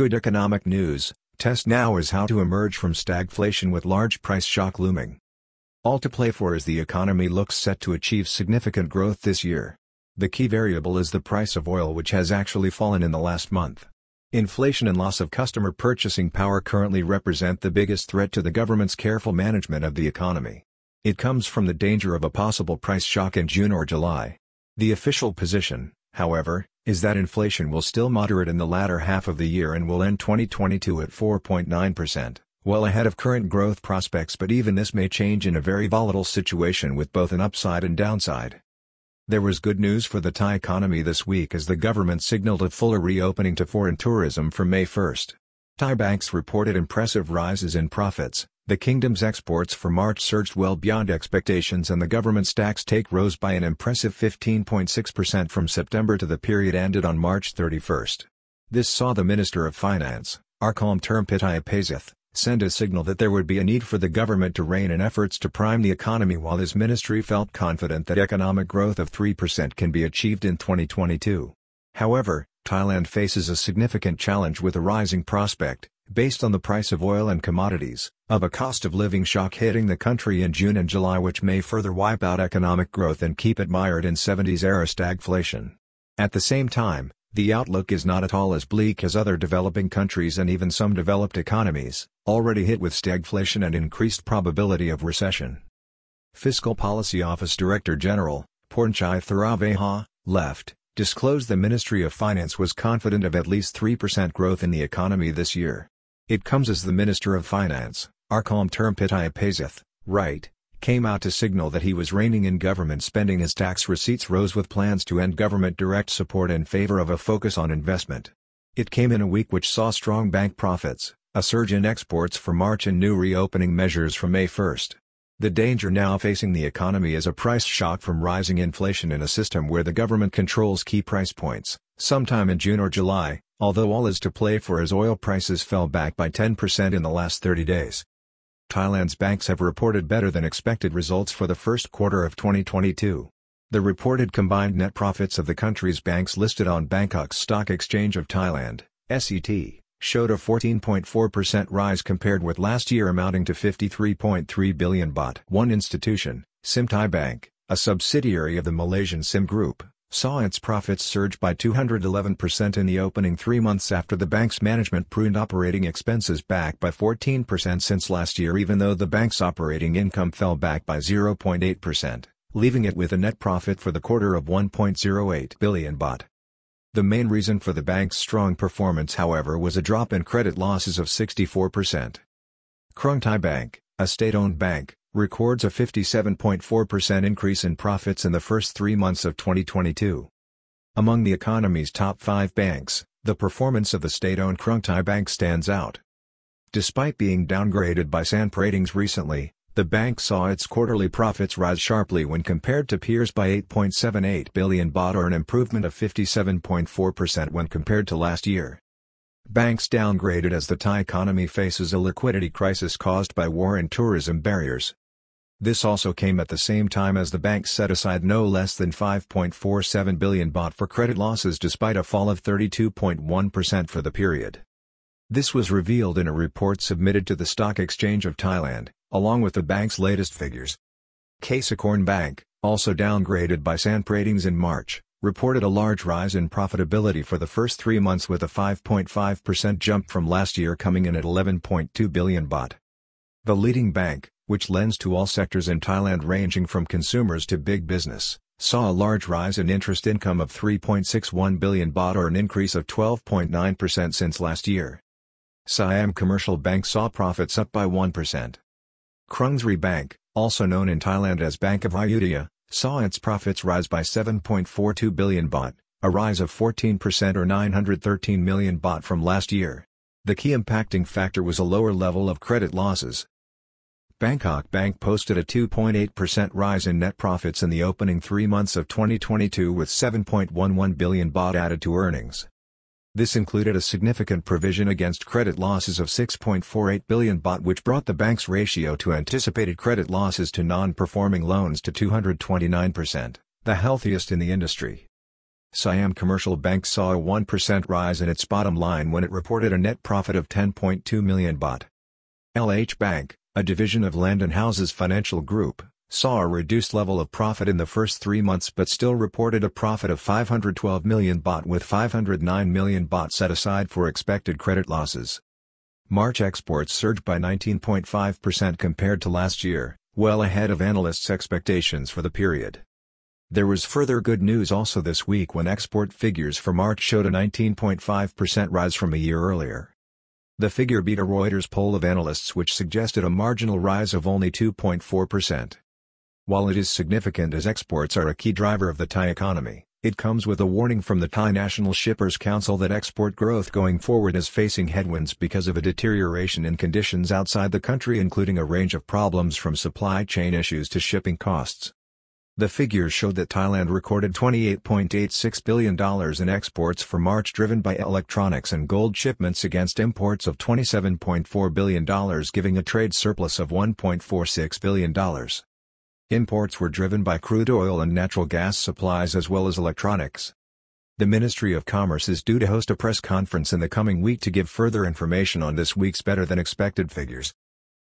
Good economic news, test now is how to emerge from stagflation with large price shock looming. All to play for as the economy looks set to achieve significant growth this year. The key variable is the price of oil which has actually fallen in the last month. Inflation and loss of customer purchasing power currently represent the biggest threat to the government's careful management of the economy. It comes from the danger of a possible price shock in June or July. The official position, however, is that inflation will still moderate in the latter half of the year and will end 2022 at 4.9% well ahead of current growth prospects but even this may change in a very volatile situation with both an upside and downside. There was good news for the Thai economy this week as the government signaled a fuller reopening to foreign tourism from May 1. Thai banks reported impressive rises in profits, the kingdom's exports for March surged well beyond expectations and the government's tax take rose by an impressive 15.6% from September to the period ended on March 31. This saw the Minister of Finance, Arkhom Termpittayapaisith, send a signal that there would be a need for the government to rein in efforts to prime the economy while his ministry felt confident that economic growth of 3% can be achieved in 2022. However, Thailand faces a significant challenge with a rising prospect, based on the price of oil and commodities, of a cost of living shock hitting the country in June and July which may further wipe out economic growth and keep it mired in 70s-era stagflation. At the same time, the outlook is not at all as bleak as other developing countries and even some developed economies, already hit with stagflation and increased probability of recession. Fiscal Policy Office Director General, Pornchai Thiraveja, left, disclosed the Ministry of Finance was confident of at least 3% growth in the economy this year. It comes as the Minister of Finance, Arkhom Termpittayapaisith, right, came out to signal that he was reining in government spending as tax receipts rose with plans to end government direct support in favor of a focus on investment. It came in a week which saw strong bank profits, a surge in exports for March and new reopening measures from May 1. The danger now facing the economy is a price shock from rising inflation in a system where the government controls key price points, sometime in June or July, although all is to play for as oil prices fell back by 10% in the last 30 days. Thailand's banks have reported better than expected results for the first quarter of 2022. The reported combined net profits of the country's banks listed on Bangkok Stock Exchange of Thailand, SET, showed a 14.4% rise compared with last year amounting to 53.3 billion baht. One institution, Simthai Bank, a subsidiary of the Malaysian Sim Group, saw its profits surge by 211% in the opening three months after the bank's management pruned operating expenses back by 14% since last year even though the bank's operating income fell back by 0.8%, leaving it with a net profit for the quarter of 1.08 billion baht. The main reason for the bank's strong performance however was a drop in credit losses of 64%. Krung Thai Bank, a state-owned bank, records a 57.4% increase in profits in the first three months of 2022. Among the economy's top five banks, the performance of the state-owned Krung Thai Bank stands out. Despite being downgraded by Sant Ratings recently, the bank saw its quarterly profits rise sharply when compared to peers by 8.78 billion baht or an improvement of 57.4% when compared to last year. Banks downgraded as the Thai economy faces a liquidity crisis caused by war and tourism barriers. This also came at the same time as the bank set aside no less than 5.47 billion baht for credit losses despite a fall of 32.1% for the period. This was revealed in a report submitted to the Stock Exchange of Thailand, along with the bank's latest figures. Kasikorn Bank, also downgraded by Sant Ratings in March, reported a large rise in profitability for the first three months with a 5.5% jump from last year coming in at 11.2 billion baht. The leading bank, which lends to all sectors in Thailand ranging from consumers to big business, saw a large rise in interest income of 3.61 billion baht or an increase of 12.9% since last year. Siam Commercial Bank saw profits up by 1%. Krungsri Bank, also known in Thailand as Bank of Ayutthaya, saw its profits rise by 7.42 billion baht, a rise of 14% or 913 million baht from last year. The key impacting factor was a lower level of credit losses, Bangkok Bank posted a 2.8% rise in net profits in the opening three months of 2022 with 7.11 billion baht added to earnings. This included a significant provision against credit losses of 6.48 billion baht which brought the bank's ratio to anticipated credit losses to non-performing loans to 229%, the healthiest in the industry. Siam Commercial Bank saw a 1% rise in its bottom line when it reported a net profit of 10.2 million baht. LH Bank, a division of Land and Houses Financial Group, saw a reduced level of profit in the first three months but still reported a profit of 512 million baht with 509 million baht set aside for expected credit losses. March exports surged by 19.5% compared to last year, well ahead of analysts' expectations for the period. There was further good news also this week when export figures for March showed a 19.5% rise from a year earlier. The figure beat a Reuters poll of analysts which suggested a marginal rise of only 2.4%. While it is significant as exports are a key driver of the Thai economy, it comes with a warning from the Thai National Shippers Council that export growth going forward is facing headwinds because of a deterioration in conditions outside the country including a range of problems from supply chain issues to shipping costs. The figures showed that Thailand recorded $28.86 billion in exports for March driven by electronics and gold shipments against imports of $27.4 billion giving a trade surplus of $1.46 billion. Imports were driven by crude oil and natural gas supplies as well as electronics. The Ministry of Commerce is due to host a press conference in the coming week to give further information on this week's better-than-expected figures.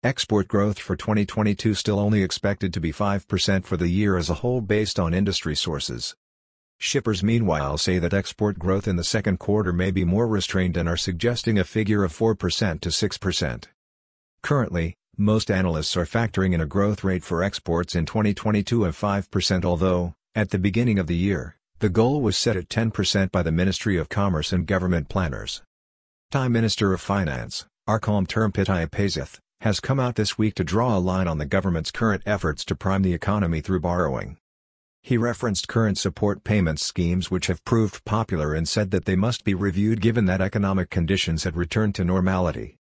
Export growth for 2022 still only expected to be 5% for the year as a whole based on industry sources. Shippers meanwhile say that export growth in the second quarter may be more restrained and are suggesting a figure of 4% to 6%. Currently, most analysts are factoring in a growth rate for exports in 2022 of 5% although, at the beginning of the year, the goal was set at 10% by the Ministry of Commerce and government planners. Thai Minister of Finance, Arkhom Termpittayapaisith, has come out this week to draw a line on the government's current efforts to prime the economy through borrowing. He referenced current support payments schemes which have proved popular and said that they must be reviewed given that economic conditions had returned to normality.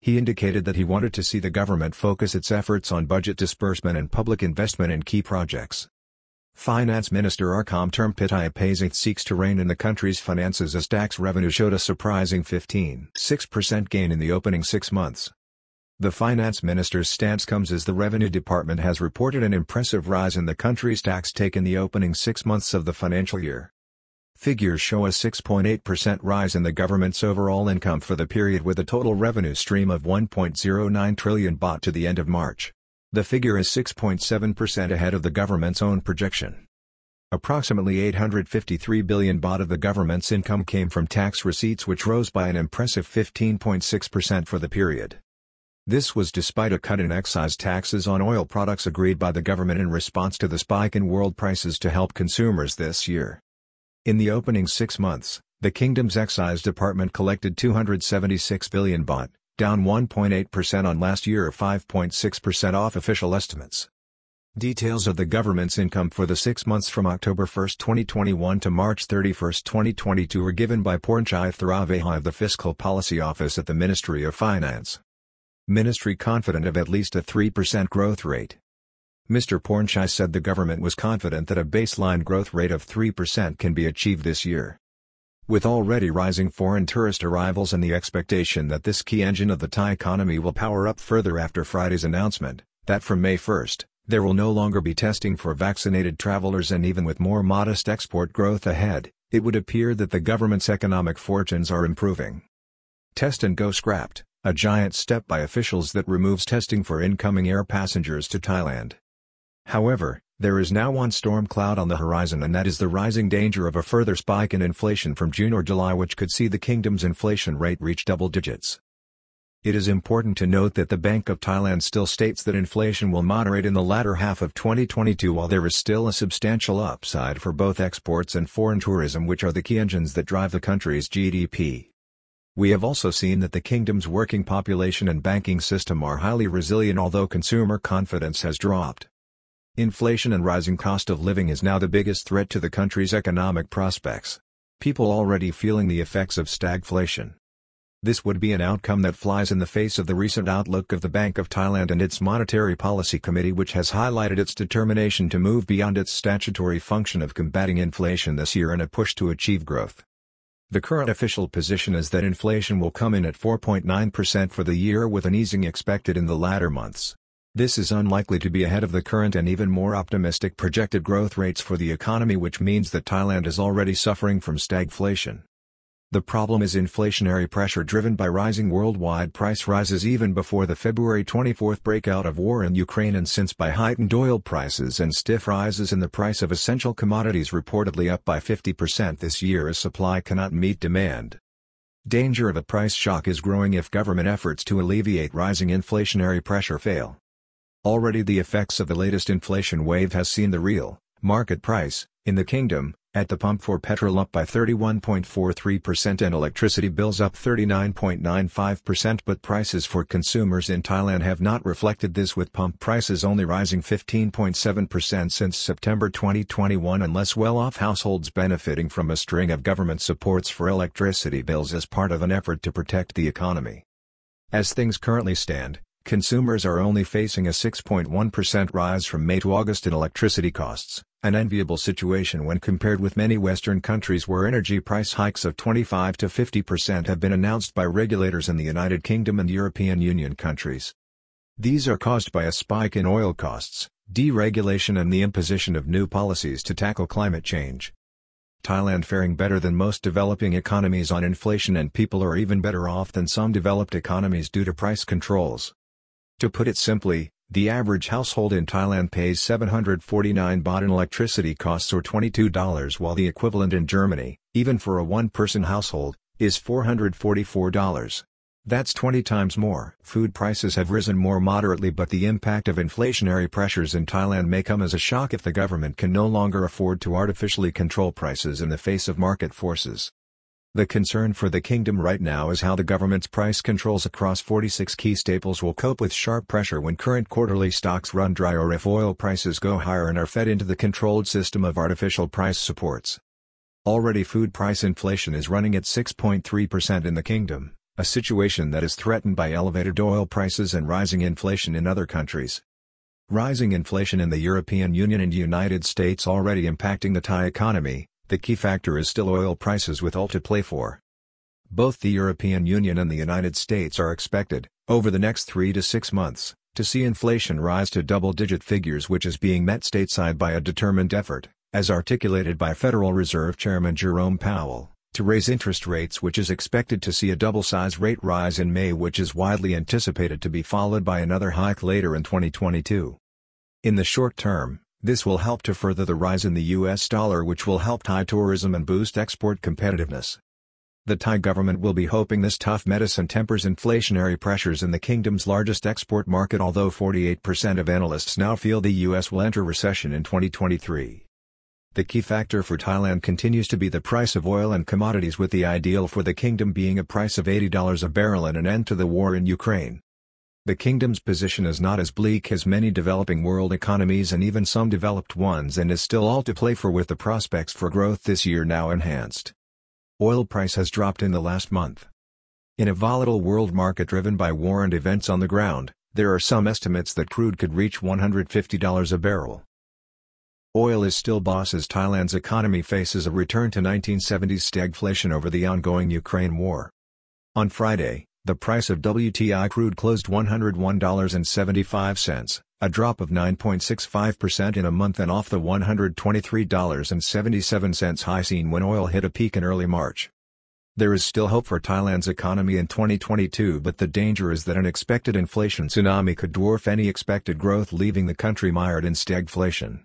He indicated that he wanted to see the government focus its efforts on budget disbursement and public investment in key projects. Finance Minister Arkhom Termpittayapaisith seeks to rein in the country's finances as tax revenue showed a surprising 15.6% gain in the opening six months. The finance minister's stance comes as the Revenue Department has reported an impressive rise in the country's tax take in the opening six months of the financial year. Figures show a 6.8% rise in the government's overall income for the period with a total revenue stream of 1.09 trillion baht to the end of March. The figure is 6.7% ahead of the government's own projection. Approximately 853 billion baht of the government's income came from tax receipts which rose by an impressive 15.6% for the period. This was despite a cut in excise taxes on oil products agreed by the government in response to the spike in world prices to help consumers this year. In the opening six months, the kingdom's excise department collected 276 billion baht, down 1.8% on last year or 5.6% off official estimates. Details of the government's income for the six months from October 1, 2021 to March 31, 2022 were given by Pornchai Thiraveja of the Fiscal Policy Office at the Ministry of Finance. Ministry confident of at least a 3% growth rate. Mr. Pornchai said the government was confident that a baseline growth rate of 3% can be achieved this year. With already rising foreign tourist arrivals and the expectation that this key engine of the Thai economy will power up further after Friday's announcement, that from May 1, there will no longer be testing for vaccinated travelers and even with more modest export growth ahead, it would appear that the government's economic fortunes are improving. Test and go scrapped, a giant step by officials that removes testing for incoming air passengers to Thailand. However, there is now one storm cloud on the horizon and that is the rising danger of a further spike in inflation from June or July which could see the kingdom's inflation rate reach double digits. It is important to note that the Bank of Thailand still states that inflation will moderate in the latter half of 2022 while there is still a substantial upside for both exports and foreign tourism which are the key engines that drive the country's GDP. We have also seen that the kingdom's working population and banking system are highly resilient although consumer confidence has dropped. Inflation and rising cost of living is now the biggest threat to the country's economic prospects. People already feeling the effects of stagflation. This would be an outcome that flies in the face of the recent outlook of the Bank of Thailand and its Monetary Policy Committee which has highlighted its determination to move beyond its statutory function of combating inflation this year in a push to achieve growth. The current official position is that inflation will come in at 4.9% for the year with an easing expected in the latter months. This is unlikely to be ahead of the current and even more optimistic projected growth rates for the economy which means that Thailand is already suffering from stagflation. The problem is inflationary pressure driven by rising worldwide price rises even before the February 24 breakout of war in Ukraine and since by heightened oil prices and stiff rises in the price of essential commodities reportedly up by 50% this year as supply cannot meet demand. Danger of a price shock is growing if government efforts to alleviate rising inflationary pressure fail. Already the effects of the latest inflation wave has seen the real market price in the kingdom at the pump for petrol up by 31.43% and electricity bills up 39.95% but prices for consumers in Thailand have not reflected this with pump prices only rising 15.7% since September 2021 and less well-off households benefiting from a string of government supports for electricity bills as part of an effort to protect the economy. As things currently stand, Consumers are only facing a 6.1% rise from May to August in electricity costs, an enviable situation when compared with many Western countries where energy price hikes of 25 to 50% have been announced by regulators in the United Kingdom and European Union countries. These are caused by a spike in oil costs, deregulation and the imposition of new policies to tackle climate change. Thailand faring better than most developing economies on inflation and people are even better off than some developed economies due to price controls. To put it simply, the average household in Thailand pays 749 baht in electricity costs or $22 while the equivalent in Germany, even for a one-person household, is $444. That's 20 times more. Food prices have risen more moderately but the impact of inflationary pressures in Thailand may come as a shock if the government can no longer afford to artificially control prices in the face of market forces. The concern for the kingdom right now is how the government's price controls across 46 key staples will cope with sharp pressure when current quarterly stocks run dry or if oil prices go higher and are fed into the controlled system of artificial price supports. Already food price inflation is running at 6.3% in the kingdom, a situation that is threatened by elevated oil prices and rising inflation in other countries. Rising inflation in the European Union and United States already impacting the Thai economy, the key factor is still oil prices with all to play for. Both the European Union and the United States are expected, over the next three to six months, to see inflation rise to double-digit figures which is being met stateside by a determined effort, as articulated by Federal Reserve Chairman Jerome Powell, to raise interest rates which is expected to see a double-size rate rise in May which is widely anticipated to be followed by another hike later in 2022. In the short term, this will help to further the rise in the US dollar which will help Thai tourism and boost export competitiveness. The Thai government will be hoping this tough medicine tempers inflationary pressures in the kingdom's largest export market although 48% of analysts now feel the US will enter recession in 2023. The key factor for Thailand continues to be the price of oil and commodities with the ideal for the kingdom being a price of $80 a barrel and an end to the war in Ukraine. The kingdom's position is not as bleak as many developing world economies and even some developed ones and is still all to play for with the prospects for growth this year now enhanced. Oil price has dropped in the last month. In a volatile world market driven by war and events on the ground, there are some estimates that crude could reach $150 a barrel. Oil is still boss as Thailand's economy faces a return to 1970s stagflation over the ongoing Ukraine war. On Friday, the price of WTI crude closed $101.75, a drop of 9.65% in a month and off the $123.77 high seen when oil hit a peak in early March. There is still hope for Thailand's economy in 2022 but the danger is that an expected inflation tsunami could dwarf any expected growth leaving the country mired in stagflation.